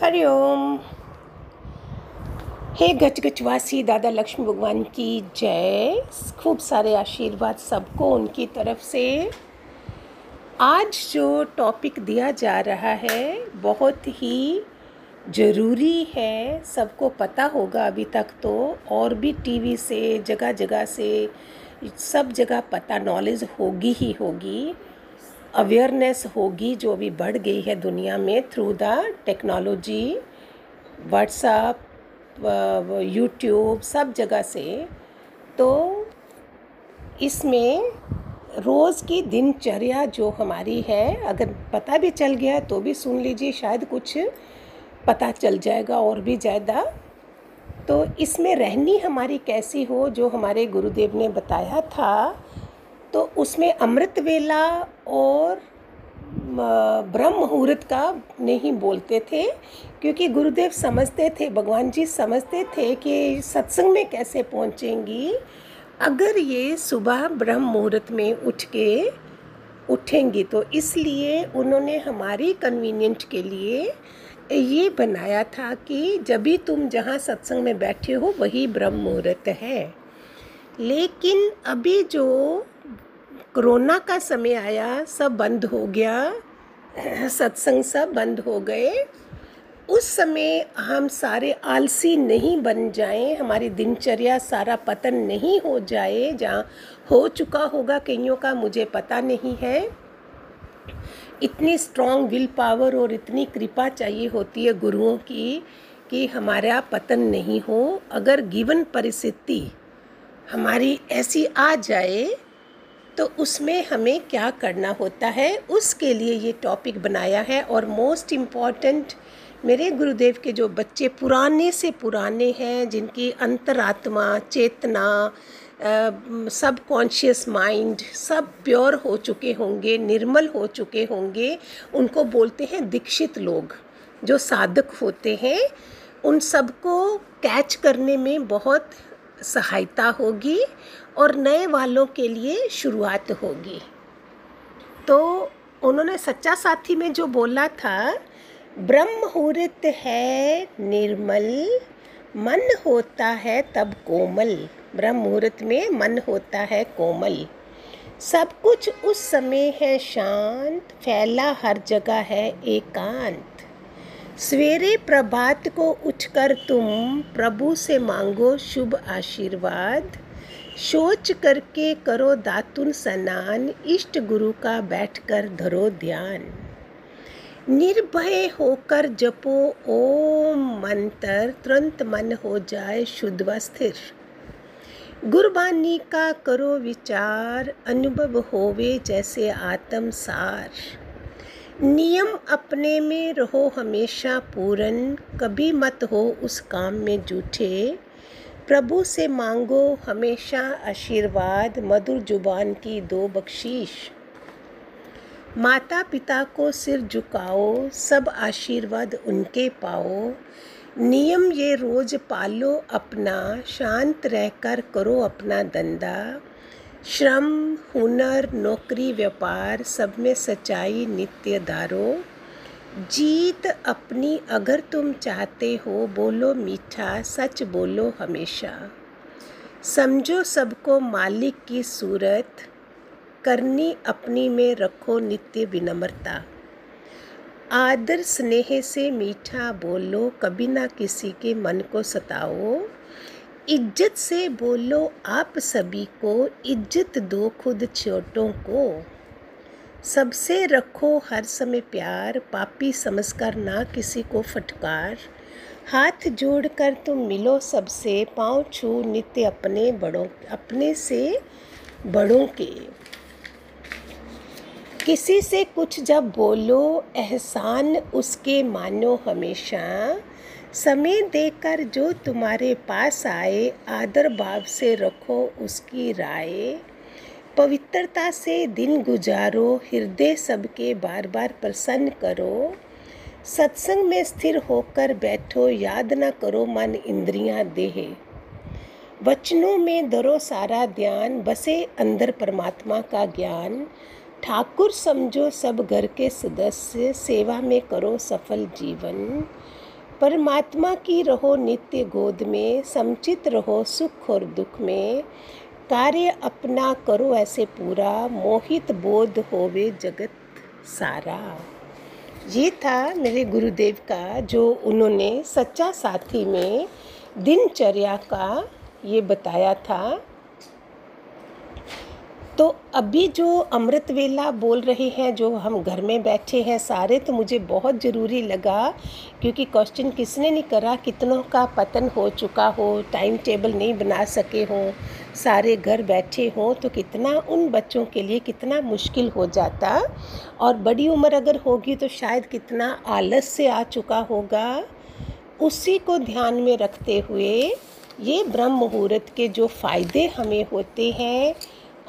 हरिओम हे गच गचवासी दादा लक्ष्मी भगवान की जय। खूब सारे आशीर्वाद सबको उनकी तरफ़ से। आज जो टॉपिक दिया जा रहा है, बहुत ही ज़रूरी है। सबको पता होगा अभी तक तो और भी टीवी से जगह जगह से, सब जगह पता नॉलेज होगी ही होगी। अवेयरनेस होगी जो अभी बढ़ गई है दुनिया में through the technology WhatsApp YouTube सब जगह से। तो इसमें रोज़ की दिनचर्या जो हमारी है, अगर पता भी चल गया तो भी सुन लीजिए, शायद कुछ पता चल जाएगा और भी ज़्यादा। तो इसमें रहनी हमारी कैसी हो, जो हमारे गुरुदेव ने बताया था तो उसमें अमृत वेला और ब्रह्म मुहूर्त का नहीं बोलते थे, क्योंकि गुरुदेव समझते थे, भगवान जी समझते थे कि सत्संग में कैसे पहुंचेंगी। अगर ये सुबह ब्रह्म मुहूर्त में उठ के उठेंगी तो इसलिए उन्होंने हमारी कन्वीनियंट के लिए ये बनाया था कि जब भी तुम जहाँ सत्संग में बैठे हो, वही ब्रह्म मुहूर्त है। लेकिन अभी जो कोरोना का समय आया, सब बंद हो गया, सत्संग सब बंद हो गए। उस समय हम सारे आलसी नहीं बन जाएँ, हमारी दिनचर्या सारा पतन नहीं हो जाए, जहाँ हो चुका होगा कईयों का मुझे पता नहीं है। इतनी स्ट्रॉन्ग विल पावर और इतनी कृपा चाहिए होती है गुरुओं की, कि हमारा पतन नहीं हो। अगर गिवन परिस्थिति हमारी ऐसी आ जाए तो उसमें हमें क्या करना होता है, उसके लिए ये टॉपिक बनाया है और मोस्ट इंपॉर्टेंट मेरे गुरुदेव के जो बच्चे पुराने से पुराने हैं, जिनकी अंतरात्मा, चेतना सब कॉन्शियस माइंड सब प्योर हो चुके होंगे, निर्मल हो चुके होंगे, उनको बोलते हैं दीक्षित लोग, जो साधक होते हैं, उन सबको कैच करने में बहुत सहायता होगी और नए वालों के लिए शुरुआत होगी। तो उन्होंने सच्चा साथी में जो बोला था ब्रह्म मुहूर्त है निर्मल, मन होता है तब कोमल। ब्रह्म मुहूर्त में मन होता है कोमल। सब कुछ उस समय है शांत, फैला हर जगह है एकांत। सवेरे प्रभात को उठकर तुम प्रभु से मांगो शुभ आशीर्वाद। सोच करके करो दातुन स्नान, इष्ट गुरु का बैठकर धरो ध्यान। निर्भय होकर जपो, ओम मंत्र, तुरंत मन हो जाए शुद्ध व स्थिर। गुरबानी का करो विचार, अनुभव होवे जैसे आत्म सार। नियम अपने में रहो हमेशा पूरन, कभी मत हो उस काम में जूठे। प्रभु से मांगो हमेशा आशीर्वाद, मधुर ज़ुबान की दो बख्शीश। माता पिता को सिर झुकाओ, सब आशीर्वाद उनके पाओ। नियम ये रोज पालो अपना, शांत रहकर करो अपना धंधा। श्रम, हुनर, नौकरी, व्यापार, सब में सच्चाई नित्य धारो। जीत अपनी अगर तुम चाहते हो, बोलो मीठा, सच बोलो हमेशा। समझो सबको मालिक की सूरत, करनी अपनी में रखो नित्य विनम्रता। आदर स्नेह से मीठा बोलो, कभी ना किसी के मन को सताओ। इज़्ज़त से बोलो आप सभी को, इज़्ज़त दो खुद छोटों को। सबसे रखो हर समय प्यार, पापी समझकर ना किसी को फटकार। हाथ जोड़कर तुम मिलो सबसे, पाँव छू नित्य अपने बड़ों, अपने से बड़ों के। किसी से कुछ जब बोलो, एहसान उसके मानो हमेशा। समय देकर जो तुम्हारे पास आए, आदर भाव से रखो उसकी राय। पवित्रता से दिन गुजारो, हृदय सबके बार बार प्रसन्न करो। सत्संग में स्थिर होकर बैठो, याद न करो मन इंद्रियाँ देह। वचनों में दरो सारा ध्यान, बसे अंदर परमात्मा का ज्ञान। ठाकुर समझो सब घर के सदस्य, सेवा में करो सफल जीवन। परमात्मा की रहो नित्य गोद में, समचित रहो सुख और दुख में। कार्य अपना करो ऐसे पूरा, मोहित बोध होवे जगत सारा। ये था मेरे गुरुदेव का, जो उन्होंने सच्चा साथी में दिनचर्या का ये बताया था। तो अभी जो अमृत वेला बोल रहे हैं, जो हम घर में बैठे हैं, सारे तो मुझे बहुत ज़रूरी लगा, क्योंकि क्वेश्चन किसने नहीं करा, कितनों का पतन हो चुका हो टाइम टेबल नहीं बना सके हो सारे घर बैठे हों तो कितना उन बच्चों के लिए कितना मुश्किल हो जाता। और बड़ी उम्र अगर होगी तो शायद कितना आलस से आ चुका होगा। उसी को ध्यान में रखते हुए ये ब्रह्म मुहूर्त के जो फ़ायदे हमें होते हैं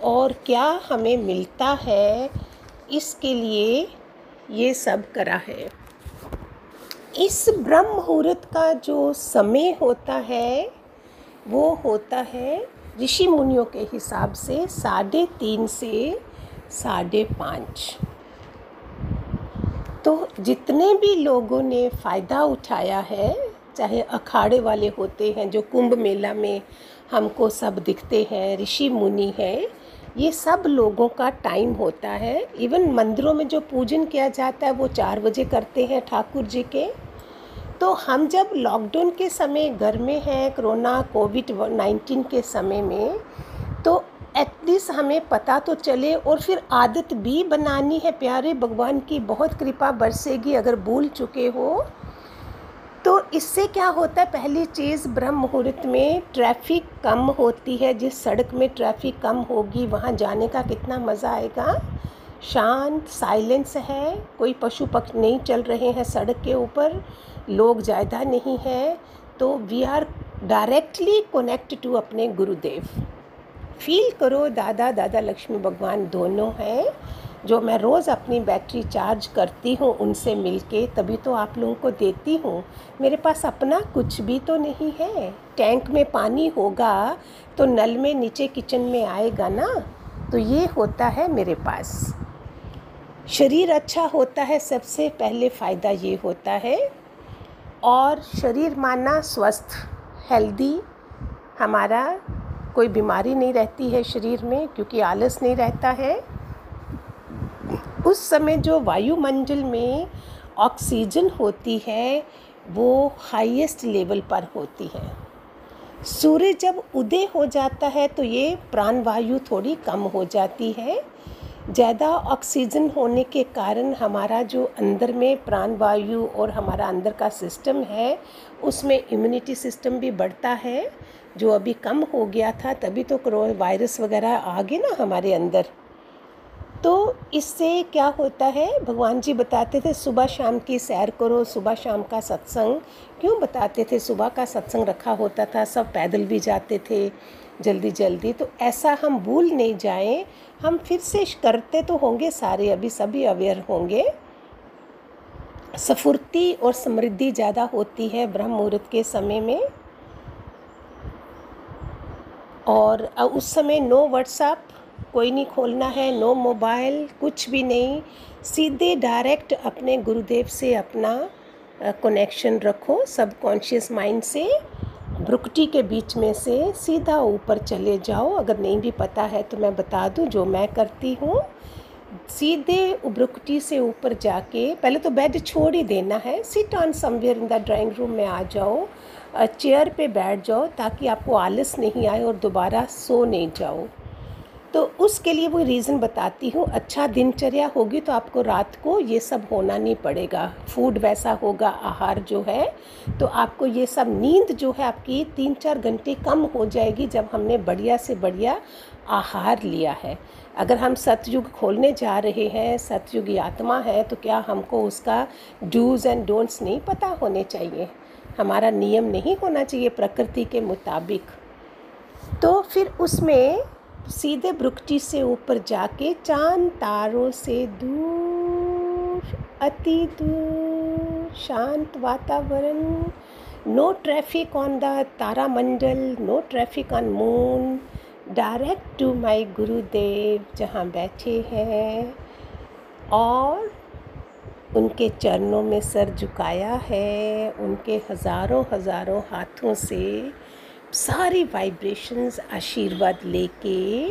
और क्या हमें मिलता है, इसके लिए ये सब करा है। इस ब्रह्म मुहूर्त का जो समय होता है, वो होता है ऋषि मुनियों के हिसाब से साढ़े तीन से साढ़े पाँच। तो जितने भी लोगों ने फ़ायदा उठाया है, चाहे अखाड़े वाले होते हैं, जो कुंभ मेला में हमको सब दिखते हैं ऋषि मुनि हैं, ये सब लोगों का टाइम होता है। इवन मंदिरों में जो पूजन किया जाता है, वो चार बजे करते हैं ठाकुर जी के। तो हम जब लॉकडाउन के समय घर में हैं, कोरोना कोविड नाइन्टीन के समय में तो एटलीस्ट हमें पता तो चले और फिर आदत भी बनानी है। प्यारे भगवान की बहुत कृपा बरसेगी अगर भूल चुके हो। तो इससे क्या होता है, पहली चीज़ ब्रह्म मुहूर्त में ट्रैफ़िक कम होती है। जिस सड़क में ट्रैफ़िक कम होगी, वहाँ जाने का कितना मज़ा आएगा? शांत साइलेंस है। कोई पशु पक्षी नहीं चल रहे हैं सड़क के ऊपर। लोग ज़्यादा नहीं है तो we are directly connect to अपने गुरुदेव। फील करो, दादा दादा लक्ष्मी भगवान दोनों हैं, जो मैं रोज़ अपनी बैटरी चार्ज करती हूँ, उनसे मिलके, तभी तो आप लोगों को देती हूँ। मेरे पास अपना कुछ भी तो नहीं है। टैंक में पानी होगा तो नल में नीचे किचन में आएगा ना? तो ये होता है मेरे पास। शरीर अच्छा होता है, सबसे पहले फ़ायदा ये होता है और शरीर माना स्वस्थ हेल्दी हमारा कोई बीमारी नहीं रहती है शरीर में क्योंकि आलस नहीं रहता है। उस समय जो वायुमंडल में ऑक्सीजन होती है, वो हाईएस्ट लेवल पर होती है। सूर्य जब उदय हो जाता है तो ये प्राण वायु थोड़ी कम हो जाती है। ज़्यादा ऑक्सीजन होने के कारण हमारा जो अंदर में प्राण वायु और हमारा अंदर का सिस्टम है, उसमें इम्यूनिटी सिस्टम भी बढ़ता है। जो अभी कम हो गया था, तभी तो वायरस वगैरह आ गए ना हमारे अंदर। तो इससे क्या होता है? भगवान जी बताते थे, सुबह शाम की सैर करो, सुबह शाम का सत्संग। क्यों बताते थे? सुबह का सत्संग रखा होता था, सब पैदल भी जाते थे। जल्दी जल्दी। तो ऐसा हम भूल नहीं जाएँ। हम फिर से करते तो होंगे, सारे अभी सभी अवेयर होंगे। सफुर्ती और समृद्धि ज़्यादा होती है ब्रह्म मुहूर्त के समय में। और उस समय नो व्हाट्सअप कोई नहीं खोलना है नो मोबाइल कुछ भी नहीं। सीधे डायरेक्ट अपने गुरुदेव से अपना कनेक्शन रखो सब कॉन्शियस माइंड से। ब्रुकटी के बीच में से सीधा ऊपर चले जाओ। अगर नहीं भी पता है तो मैं बता दूँ, जो मैं करती हूँ, सीधे ब्रुकटी से ऊपर जाके, पहले तो बेड छोड़ ही देना है। Sit on somewhere in the drawing room में आ जाओ चेयर पे बैठ जाओ, ताकि आपको आलस नहीं आए और दोबारा सो नहीं जाओ। तो उसके लिए वो रीज़न बताती हूँ अच्छा दिनचर्या होगी तो आपको रात को ये सब होना नहीं पड़ेगा। फ़ूड वैसा होगा, आहार जो है तो आपको ये सब नींद जो है आपकी तीन चार घंटे कम हो जाएगी जब हमने बढ़िया से बढ़िया आहार लिया है। अगर हम सतयुग खोलने जा रहे हैं, सतयुग आत्मा है तो क्या हमको उसका डूज़ एंड डोंट्स नहीं पता होने चाहिए? हमारा नियम नहीं होना चाहिए प्रकृति के मुताबिक। तो फिर उसमें सीधे ब्रुकटी से ऊपर जाके चाँद तारों से दूर, अति दूर, शांत वातावरण। नो ट्रैफ़िक ऑन द तारामंडल no traffic on moon direct to my Gurudev जहाँ बैठे हैं। और उनके चरणों में सर झुकाया है, उनके हज़ारों हज़ारों हाथों से सारी वाइब्रेशंस आशीर्वाद लेके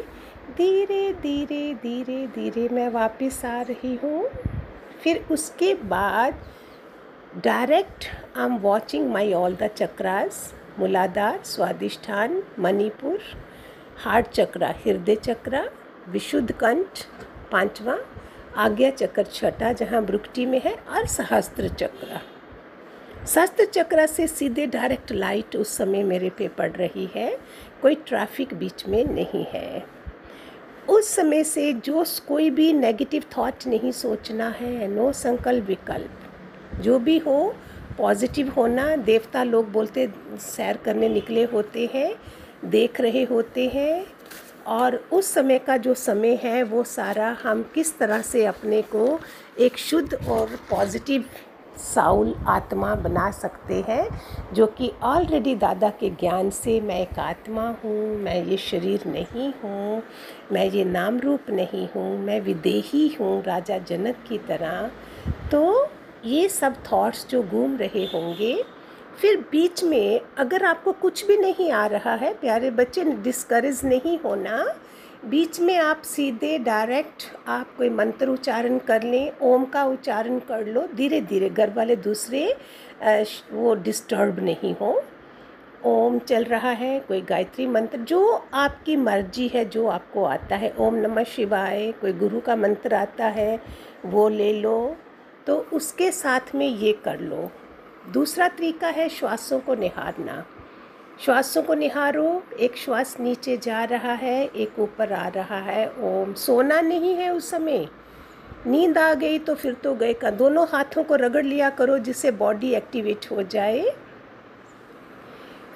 धीरे धीरे धीरे धीरे मैं वापस आ रही हूँ। फिर उसके बाद direct I am watching my all the chakras Muladhara Swadhisthana Manipura heart chakra hriday chakra विशुद्ध कंठ पांचवा आज्ञा चक्र छठा जहाँ ब्रुकटी में है, और सहस्त्र चक्र सहस्त्र चक्र से सीधे डायरेक्ट लाइट उस समय मेरे पे पड़ रही है। कोई ट्रैफ़िक बीच में नहीं है। उस समय से जो कोई भी नेगेटिव थॉट नहीं सोचना है नो संकल्प विकल्प। जो भी हो पॉजिटिव होना, देवता लोग बोलते, सैर करने निकले होते हैं, देख रहे होते हैं, और उस समय का जो समय है, वो सारा हम किस तरह से अपने को एक शुद्ध और पॉजिटिव साउल आत्मा बना सकते हैं, जो कि ऑलरेडी दादा के ज्ञान से मैं एक आत्मा हूँ, मैं ये शरीर नहीं हूँ, मैं ये नाम रूप नहीं हूँ, मैं विदेही हूँ राजा जनक की तरह। तो ये सब थॉट्स जो घूम रहे होंगे, फिर बीच में अगर आपको कुछ भी नहीं आ रहा है, प्यारे बच्चे डिस्करेज नहीं होना बीच में आप सीधे डायरेक्ट आप कोई मंत्र उच्चारण कर लें, ओम का उच्चारण कर लो धीरे धीरे घर वाले दूसरे वो डिस्टर्ब नहीं हो। ओम चल रहा है, कोई गायत्री मंत्र, जो आपकी मर्ज़ी है, जो आपको आता है। ओम नमः शिवाय, कोई गुरु का मंत्र आता है, वो ले लो। तो उसके साथ में ये कर लो। दूसरा तरीका है श्वासों को निहारना। श्वासों को निहारो, एक श्वास नीचे जा रहा है, एक ऊपर आ रहा है। ओम, सोना नहीं है उस समय। नींद आ गई तो फिर तो गए का। दोनों हाथों को रगड़ लिया करो जिससे बॉडी एक्टिवेट हो जाए।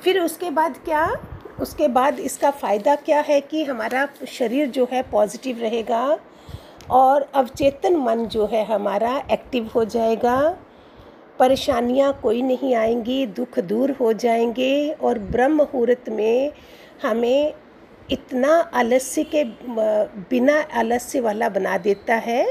फिर उसके बाद क्या? उसके बाद इसका फ़ायदा क्या है कि हमारा शरीर जो है पॉजिटिव रहेगा और अवचेतन मन जो है हमारा एक्टिव हो जाएगा। परेशानियाँ कोई नहीं आएँगी, दुख दूर हो जाएँगे और ब्रह्म मुहूर्त में हमें इतना आलस्य के बिना आलस्य वाला बना देता है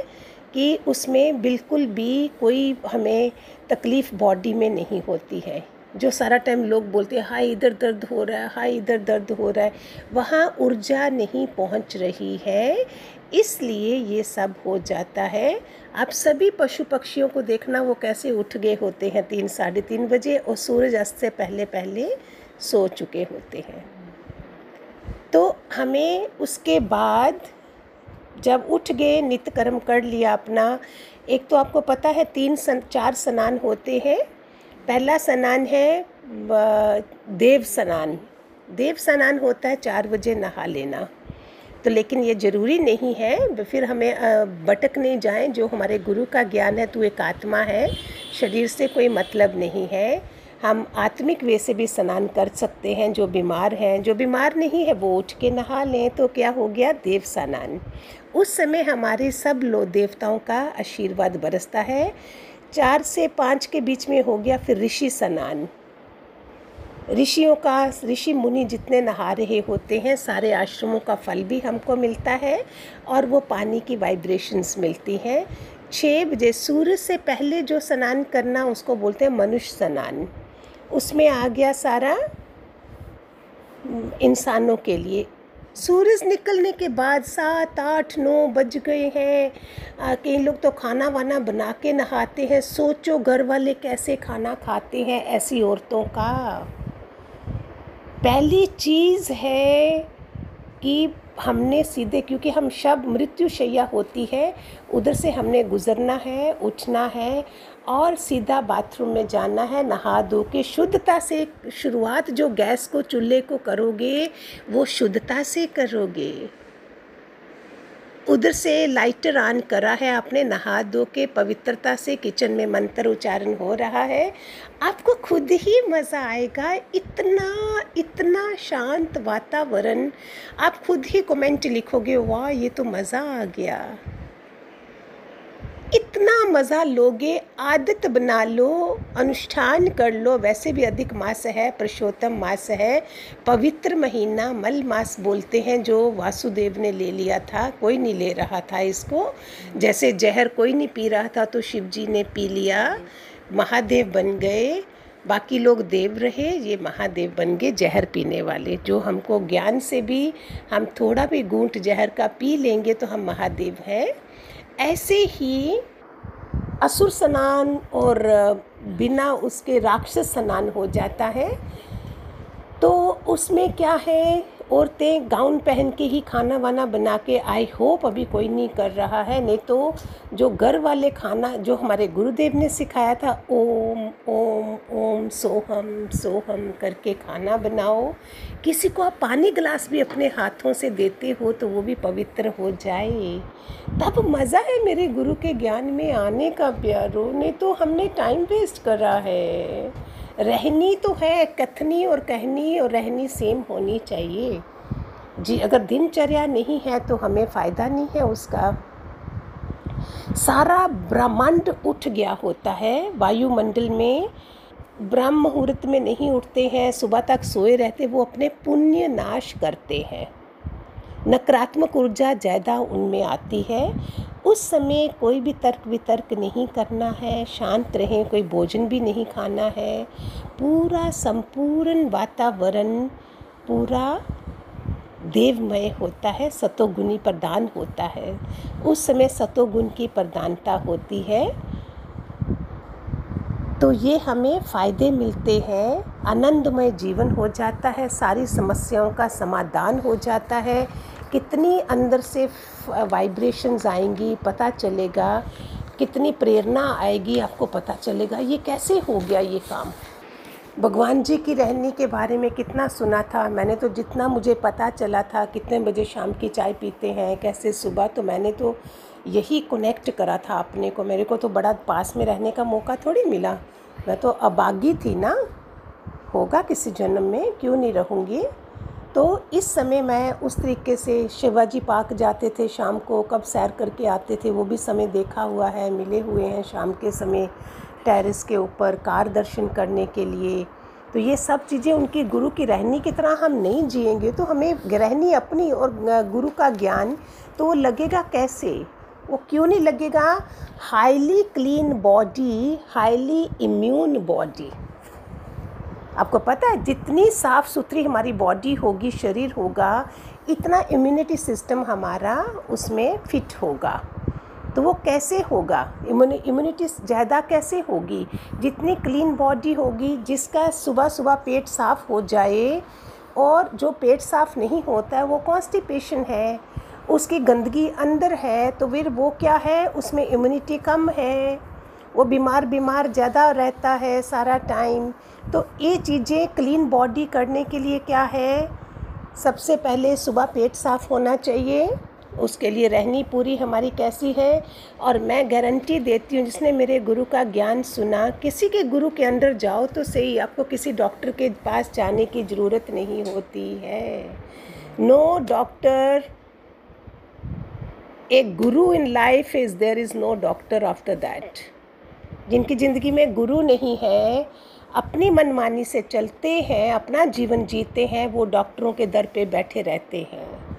कि उसमें बिल्कुल भी कोई हमें तकलीफ़ बॉडी में नहीं होती है। जो सारा टाइम लोग बोलते हैं, हाय, इधर दर्द हो रहा है, हाय, इधर दर्द हो रहा है। वहाँ ऊर्जा नहीं पहुँच रही है। इसलिए ये सब हो जाता है। आप सभी पशु पक्षियों को देखना वो कैसे उठ गए होते हैं तीन साढ़े तीन बजे और सूरज अस्त से पहले पहले सो चुके होते हैं। तो हमें उसके बाद जब उठ गए नित्य कर्म कर लिया अपना एक तो आपको पता है तीन सन, चार स्नान होते हैं। पहला स्नान है देव स्नान। देव स्नान होता है चार बजे नहा लेना। तो लेकिन ये ज़रूरी नहीं है। फिर हमें भटक नहीं जाए, जो हमारे गुरु का ज्ञान है तो एक आत्मा है। शरीर से कोई मतलब नहीं है। हम आत्मिक वे से भी स्नान कर सकते हैं, जो बीमार हैं। जो बीमार नहीं है, वो उठ के नहा लें। तो क्या हो गया? देव स्नान। उस समय हमारे सब लो देवताओं का आशीर्वाद बरसता है। चार से पाँच के बीच में हो गया, फिर ऋषि स्नान। ऋषियों का, ऋषि मुनि जितने नहा रहे होते हैं, सारे आश्रमों का फल भी हमको मिलता है और वो पानी की वाइब्रेशंस मिलती हैं। छः बजे सूर्य से पहले जो स्नान करना उसको बोलते हैं मनुष्य स्नान। उसमें आ गया सारा इंसानों के लिए। सूरज निकलने के बाद सात, आठ, नौ बज गए हैं। कई लोग तो खाना वाना बना के नहाते हैं। सोचो घर वाले कैसे खाना खाते हैं ऐसी औरतों का। पहली चीज़ है कि हमने सीधे, क्योंकि हम शब, मृत्यु शैया होती है, उधर से हमने गुज़रना है, उठना है और सीधा बाथरूम में जाना है, नहा धो के, शुद्धता से शुरुआत जो गैस को, चूल्हे को करोगे, वो शुद्धता से करोगे। उधर से लाइटर ऑन करा है आपने, नहा धो के, पवित्रता से किचन में मंत्र उच्चारण हो रहा है। आपको खुद ही मज़ा आएगा। इतना इतना शांत वातावरण। आप खुद ही कमेंट लिखोगे, वाह, ये तो मज़ा आ गया। इतना मज़ा लोगे, आदत बना लो, अनुष्ठान कर लो। वैसे भी अधिक मास है, पुरुषोत्तम मास है, पवित्र महीना, मल मास बोलते हैं, जो वासुदेव ने ले लिया था, कोई नहीं ले रहा था इसको। जैसे जहर कोई नहीं पी रहा था तो शिव जी ने पी लिया। महादेव बन गए, बाकी लोग देव रहे, ये महादेव बन गए जहर पीने वाले। जो हमको ज्ञान से भी, हम थोड़ा भी गूंट जहर का पी लेंगे तो हम महादेव हैं। ऐसे ही असुर स्नान और बिना उसके राक्षस स्नान हो जाता है। तो उसमें क्या है? औरतें गाउन पहन के ही खाना वाना बना के आई होप अभी कोई नहीं कर रहा है। नहीं तो जो घर वाले खाना, जो हमारे गुरुदेव ने सिखाया था, ओम ओम ओम, सोहम सोहम करके खाना बनाओ। किसी को आप पानी गिलास भी अपने हाथों से देते हो तो वो भी पवित्र हो जाए। तब मज़ा है मेरे गुरु के ज्ञान में आने का, प्यारो। नहीं तो हमने टाइम वेस्ट करा है। रहनी तो है, कथनी और कहनी और रहनी सेम होनी चाहिए। जी, अगर दिनचर्या नहीं है तो हमें फ़ायदा नहीं है उसका। सारा ब्रह्मांड उठ गया होता है, वायुमंडल में। ब्रह्म मुहूर्त में नहीं उठते हैं, सुबह तक सोए रहते, वो अपने पुण्य नाश करते हैं। नकारात्मक ऊर्जा ज़्यादा उनमें आती है। उस समय कोई भी तर्क वितर्क नहीं करना है, शांत रहें, कोई भोजन भी नहीं खाना है। पूरा संपूर्ण वातावरण, पूरा देवमय होता है, सतोगुणी प्रदान होता है। उस समय सतोगुण की प्रधानता होती है। तो ये हमें फ़ायदे मिलते हैं। आनंदमय जीवन हो जाता है, सारी समस्याओं का समाधान हो जाता है। कितनी अंदर से वाइब्रेशंस आएँगी, पता चलेगा, कितनी प्रेरणा आएगी, आपको पता चलेगा। ये कैसे हो गया ये काम? भगवान जी की रहनी के बारे में कितना सुना था? मैंने तो जितना मुझे पता चला था, कितने बजे शाम की चाय पीते हैं, कैसे सुबह तो मैंने तो यही कनेक्ट करा था अपने को। मेरे को तो बड़ा पास में रहने का मौका थोड़ी मिला। मैं तो अबागी थी ना? होगा किसी जन्म में? क्यों नहीं रहूँगी? तो इस समय मैं उस तरीके से शिवाजी पार्क जाते थे, शाम को कब सैर करके आते थे, वो भी समय देखा हुआ है, मिले हुए हैं शाम के समय टेरिस के ऊपर कार दर्शन करने के लिए। तो ये सब चीज़ें उनकी गुरु की रहनी की तरह हम नहीं जिएँगे तो हमें रहनी अपनी और गुरु का ज्ञान तो वो लगेगा कैसे? वो क्यों नहीं लगेगा? Highly clean body highly immune body आपको पता है, जितनी साफ़ सुथरी हमारी बॉडी होगी, शरीर होगा, इतना इम्यूनिटी सिस्टम हमारा उसमें फिट होगा। तो वो कैसे होगा? इम्यूनिटी ज़्यादा कैसे होगी? जितनी क्लीन बॉडी होगी, जिसका सुबह सुबह पेट साफ़ हो जाए और जो पेट साफ़ नहीं होता है, वो कॉन्स्टिपेशन है, उसकी गंदगी अंदर है तो फिर वो क्या है? उसमें इम्यूनिटी कम है। वो बीमार बीमार ज़्यादा रहता है सारा टाइम। तो ये चीज़ें क्लीन बॉडी करने के लिए क्या है? सबसे पहले सुबह पेट साफ़ होना चाहिए, उसके लिए रहनी पूरी हमारी कैसी है? और मैं गारंटी देती हूँ, जिसने मेरे गुरु का ज्ञान सुना, किसी के गुरु के अंदर जाओ तो सही, आपको किसी डॉक्टर के पास जाने की ज़रूरत नहीं होती है। नो डॉक्टर एक guru in life is there is no doctor after that जिनकी ज़िंदगी में गुरु नहीं है, अपनी मनमानी से चलते हैं, अपना जीवन जीते हैं, वो डॉक्टरों के दर पे बैठे रहते हैं।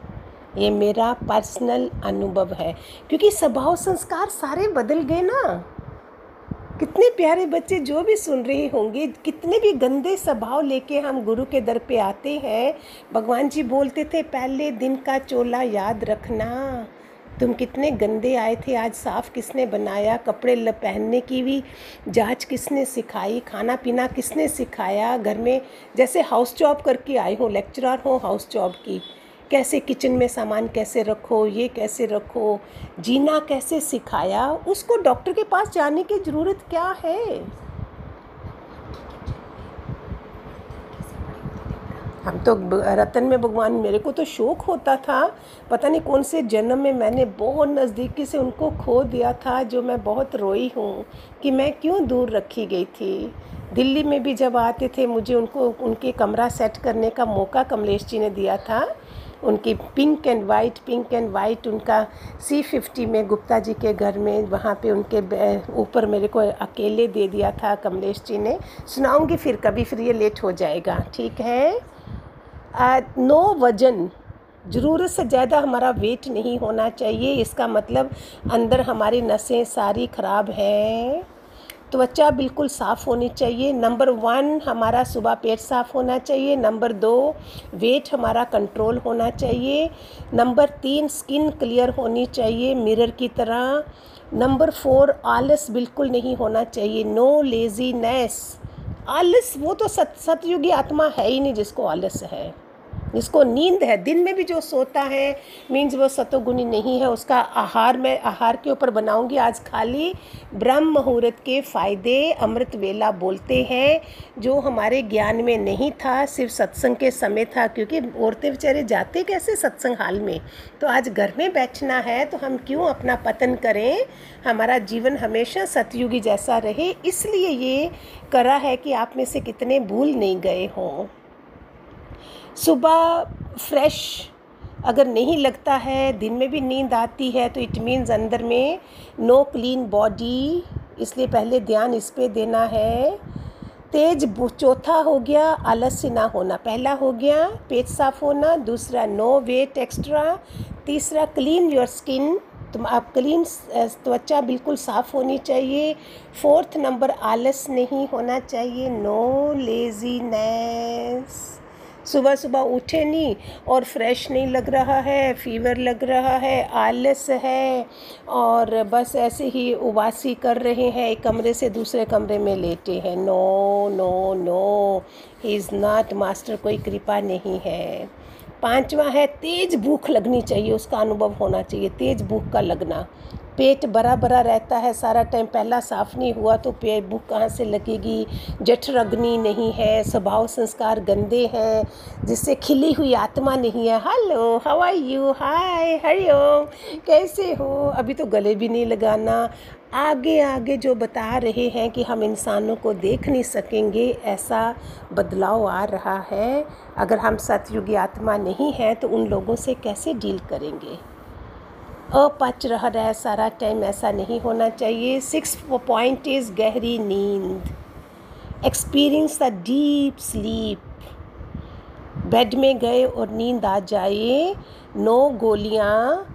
ये मेरा पर्सनल अनुभव है। क्योंकि स्वभाव संस्कार सारे बदल गए ना। कितने प्यारे बच्चे जो भी सुन रहे होंगे, कितने भी गंदे स्वभाव लेके हम गुरु के दर पे आते हैं, भगवान जी बोलते थे, पहले दिन का चोला याद रखना। तुम कितने गंदे आए थे, आज साफ़ किसने बनाया, कपड़े पहनने की भी जाँच किसने सिखाई, खाना पीना किसने सिखाया, घर में जैसे हाउस जॉब करके आए हो लेक्चरर हो हाउस जॉब की, कैसे किचन में सामान कैसे रखो, ये कैसे रखो, जीना कैसे सिखाया, उसको डॉक्टर के पास जाने की ज़रूरत क्या है? हम तो रतन में भगवान मेरे को तो शौक होता था। पता नहीं कौन से जन्म में मैंने बहुत नज़दीकी से उनको खो दिया था, जो मैं बहुत रोई हूँ कि मैं क्यों दूर रखी गई थी। दिल्ली में भी जब आते थे, मुझे उनको, उनके कमरा सेट करने का मौका कमलेश जी ने दिया था। उनकी pink and white, pink and white उनका सी फिफ्टी में गुप्ता जी के घर में, वहाँ पे उनके ऊपर मेरे को अकेले दे दिया था कमलेश जी ने। सुनाऊँगी फिर, कभी फिर ये लेट हो जाएगा। ठीक है? नो वज़न, ज़रूरत से ज़्यादा हमारा वेट नहीं होना चाहिए। इसका मतलब अंदर हमारी नसें सारी ख़राब हैं। त्वचा बिल्कुल साफ़ होनी चाहिए। नंबर वन, हमारा सुबह पेट साफ़ होना चाहिए। नंबर दो, वेट हमारा कंट्रोल होना चाहिए। नंबर तीन, स्किन क्लियर होनी चाहिए मिरर की तरह। नंबर फोर, आलस बिल्कुल नहीं होना चाहिए। No laziness. आलस, वो तो सत, सतयुगी आत्मा है ही नहीं जिसको आलस है। जिसको नींद है, दिन में भी जो सोता है मीन्स वो सतोगुणी नहीं है, उसका आहार मैं आहार के ऊपर बनाऊँगी। आज खाली ब्रह्म मुहूर्त के फ़ायदे अमृत वेला बोलते हैं, जो हमारे ज्ञान में नहीं था, सिर्फ़ सत्संग के समय था, क्योंकि औरतें बेचारे जाते कैसे सत्संग हाल में? तो आज घर में बैठना है तो हम क्यों अपना पतन करें? हमारा जीवन हमेशा सतयुगी जैसा रहे, इसलिए ये करा है कि आप में से कितने भूल नहीं गए हों। सुबह फ्रेश अगर नहीं लगता है, दिन में भी नींद आती है तो इट मीन्स अंदर में नो क्लीन बॉडी इसलिए पहले ध्यान इस पर देना है। तेज चौथा हो गया, आलस्य ना होना। पहला हो गया, पेट साफ़ होना। दूसरा नो वेट एक्स्ट्रा तीसरा क्लीन योर स्किन तुम, आप क्लीन त्वचा बिल्कुल साफ़ होनी चाहिए। फोर्थ नंबर आलस नहीं होना चाहिए। नो लेजीनेस सुबह सुबह उठे नहीं और फ्रेश नहीं लग रहा है फीवर लग रहा है, आलस है और बस ऐसे ही उबासी कर रहे हैं, एक कमरे से दूसरे कमरे में लेटे हैं। No no no he is not master कोई कृपा नहीं है। पांचवा है, तेज भूख लगनी चाहिए, उसका अनुभव होना चाहिए, तेज भूख का लगना। पेट बरा बरा रहता है, सारा टाइम पहला साफ़ नहीं हुआ तो पेट भूख कहाँ से लगेगी? जठरग्नि नहीं है, स्वभाव संस्कार गंदे हैं, जिससे खिली हुई आत्मा नहीं है। Hello how are you hi Hariom कैसे हो? अभी तो गले भी नहीं लगाना। आगे आगे जो बता रहे हैं कि हम इंसानों को देख नहीं सकेंगे, ऐसा बदलाव आ रहा है। अगर हम सतयुगी आत्मा नहीं हैं तो उन लोगों से कैसे डील करेंगे? अपच रह रहा है सारा टाइम ऐसा नहीं होना चाहिए। सिक्स पॉइंट इज़ गहरी नींद। Experience the deep sleep bed में गए और नींद आ जाए। नो गोलियाँ।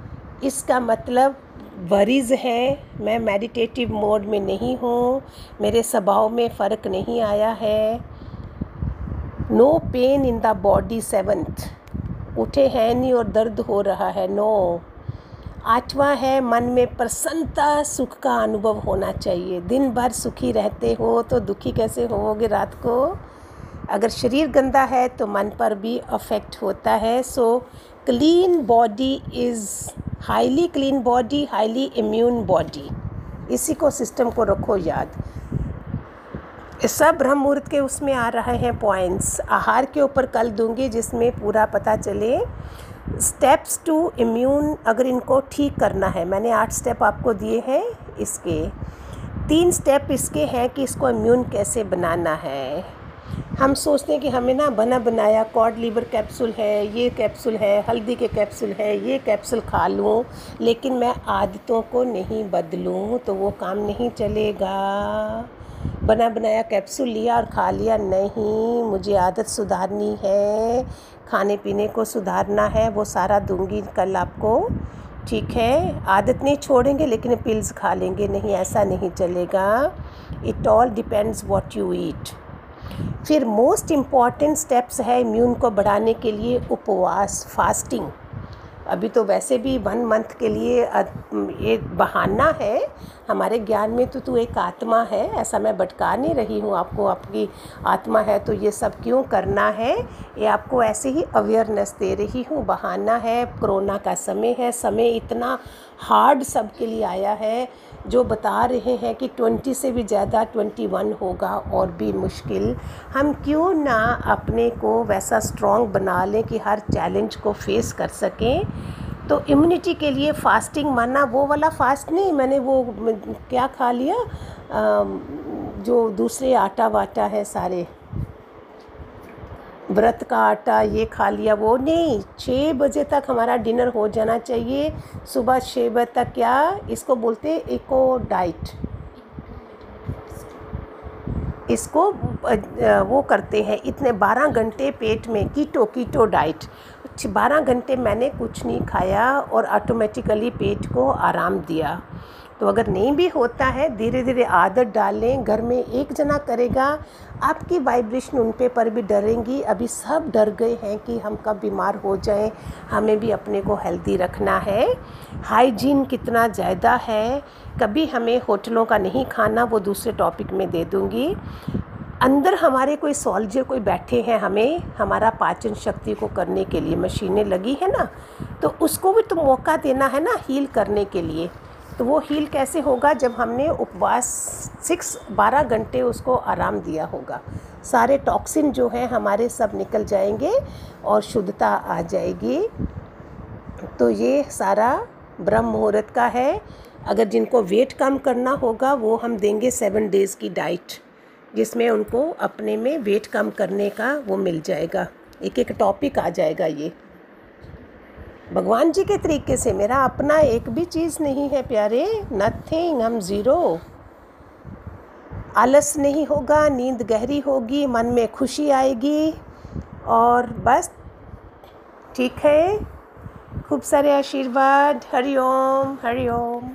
इसका मतलब वरीज है। मैं मेडिटेटिव मोड में नहीं हूँ। मेरे स्वभाव में फ़र्क नहीं आया है। No pain in the body seventh उठे हैं नहीं और दर्द हो रहा है। नो। आठवां है, मन में प्रसन्नता, सुख का अनुभव होना चाहिए। दिन भर सुखी रहते हो तो दुखी कैसे होवोगे रात को? अगर शरीर गंदा है तो मन पर भी अफेक्ट होता है। So clean body is highly clean body highly immune body इसी को सिस्टम को रखो याद। सब ब्रह्म मुहूर्त के उसमें आ रहे हैं पॉइंट्स आहार के ऊपर कल दूँगी जिसमें पूरा पता चले। स्टेप्स टू इम्यून अगर इनको ठीक करना है, मैंने आठ स्टेप आपको दिए हैं इसके। तीन स्टेप इसके हैं कि इसको इम्यून कैसे बनाना है। हम सोचते हैं कि हमें ना बना बनाया कॉड लीवर कैप्सूल है, ये कैप्सूल है, हल्दी के कैप्सूल है, ये कैप्सूल खा लूँ, लेकिन मैं आदतों को नहीं बदलूँ तो वो काम नहीं चलेगा। बना बनाया कैप्सूल लिया और खा लिया, नहीं, मुझे आदत सुधारनी है। खाने पीने को सुधारना है, वो सारा दूँगी, कल आपको। ठीक है, आदत नहीं छोड़ेंगे, लेकिन पिल्स खा लेंगे, नहीं, ऐसा नहीं चलेगा। It all depends what you eat फिर मोस्ट इंपॉर्टेंट स्टेप्स है इम्यून को बढ़ाने के लिए उपवास फास्टिंग अभी तो वैसे भी वन मंथ के लिए ये बहाना है हमारे ज्ञान में तो तू एक आत्मा है, ऐसा मैं भटका नहीं रही हूँ। आपको आपकी आत्मा है तो ये सब क्यों करना है? ये आपको ऐसे ही अवेयरनेस दे रही हूँ। बहाना है, कोरोना का समय है, समय इतना हार्ड सबके लिए आया है। जो बता रहे हैं कि ट्वेंटी से भी ज़्यादा ट्वेंटी वन होगा और भी मुश्किल। हम क्यों ना अपने को वैसा स्ट्रॉन्ग बना लें कि हर चैलेंज को फेस कर सकें? तो इम्यूनिटी के लिए फास्टिंग माना वो वाला फास्ट नहीं मैंने वो क्या खा लिया? आ, जो दूसरे आटा वाटा है सारे। व्रत का आटा ये खा लिया, वो नहीं। छः बजे तक हमारा डिनर हो जाना चाहिए। सुबह छः बजे तक क्या इसको बोलते इको डाइट। इसको वो करते हैं इतने बारह घंटे पेट में, कीटो कीटो डाइट। बारह घंटे मैंने कुछ नहीं खाया और ऑटोमेटिकली पेट को आराम दिया। तो अगर नहीं भी होता है धीरे धीरे आदत डालें, घर में एक जना करेगा, आपकी वाइब्रेशन उन पे पर भी डरेंगी। अभी सब डर गए हैं कि हम कब बीमार हो जाएँ, हमें भी अपने को हेल्दी रखना है। हाइजीन कितना ज़्यादा है, कभी हमें होटलों का नहीं खाना, वो दूसरे टॉपिक में दे दूँगी। अंदर हमारे कोई सोल्जर कोई बैठे हैं हमें, हमारा पाचन शक्ति को करने के लिए मशीनें लगी है ना तो उसको भी तो मौका देना है ना हील करने के लिए। तो वो हील कैसे होगा? जब हमने उपवास सिक्स बारह घंटे उसको आराम दिया होगा। सारे टॉक्सिन जो हैं हमारे सब निकल जाएँगे और शुद्धता आ जाएगी। तो ये सारा ब्रह्म मुहूर्त का है। अगर जिनको वेट कम करना होगा, वो हम देंगे सेवन डेज़ की डाइट जिसमें उनको अपने में वेट कम करने का वो मिल जाएगा। एक एक टॉपिक आ जाएगा ये। भगवान जी के तरीके से मेरा अपना एक भी चीज़ नहीं है प्यारे। नथिंग हम ज़ीरो आलस नहीं होगा, नींद गहरी होगी, मन में खुशी आएगी और बस, ठीक है? खूब सारे आशीर्वाद। हरिओम हरिओम